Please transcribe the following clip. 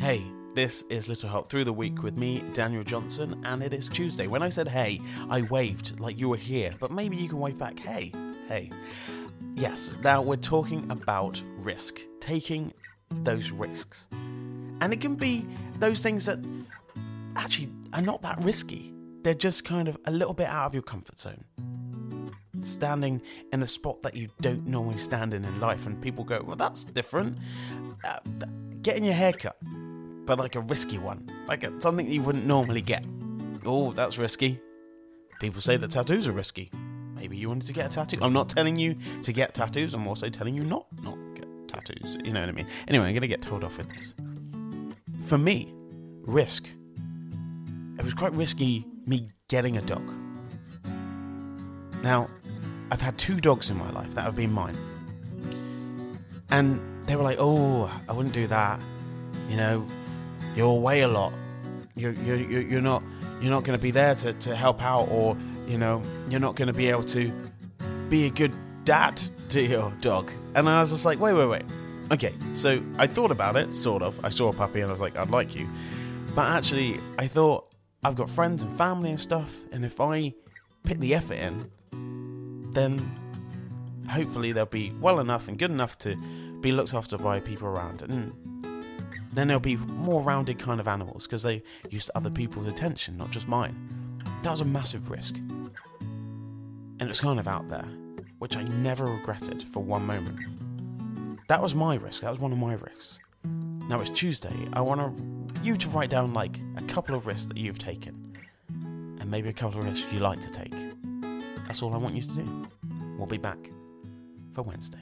Hey, this is Little Help Through the Week with me, Daniel Johnson, and it is Tuesday. When I said hey, I waved like you were here, but maybe you can wave back hey, hey. Yes, now we're talking about risk, taking those risks. And it can be those things that actually are not that risky, they're just kind of a little bit out of your comfort zone. Standing in a spot that you don't normally stand in in life, and people go, Well, that's different. Uh, getting your hair cut but like a risky one, like a, something you wouldn't normally get. Oh, that's risky. People say that tattoos are risky. Maybe you wanted to get a tattoo. I'm not telling you to get tattoos. I'm also telling you not not get tattoos. You know what I mean? Anyway, I'm gonna get told off with this. For me, risk. It was quite risky me getting a dog. Now, I've had two dogs in my life that have been mine. And they were like, oh, I wouldn't do that. You know, you're away a lot. You're, you're, you're not you're not going to be there to, to help out, or you know you're not going to be able to be a good dad to your dog. And I was just like, wait, wait, wait. Okay, so I thought about it, sort of. I saw a puppy and I was like, I'd like you. But actually, I thought I've got friends and family and stuff, and if I put the effort in, then hopefully they'll be well enough and good enough to be looked after by people around. And then there'll be more rounded kind of animals because they used other people's attention, not just mine. That was a massive risk. And it was kind of out there, which I never regretted for one moment. That was my risk, that was one of my risks. Now it's Tuesday, I want you to write down like a couple of risks that you've taken, and maybe a couple of risks you like to take. That's all I want you to do. We'll be back for Wednesday.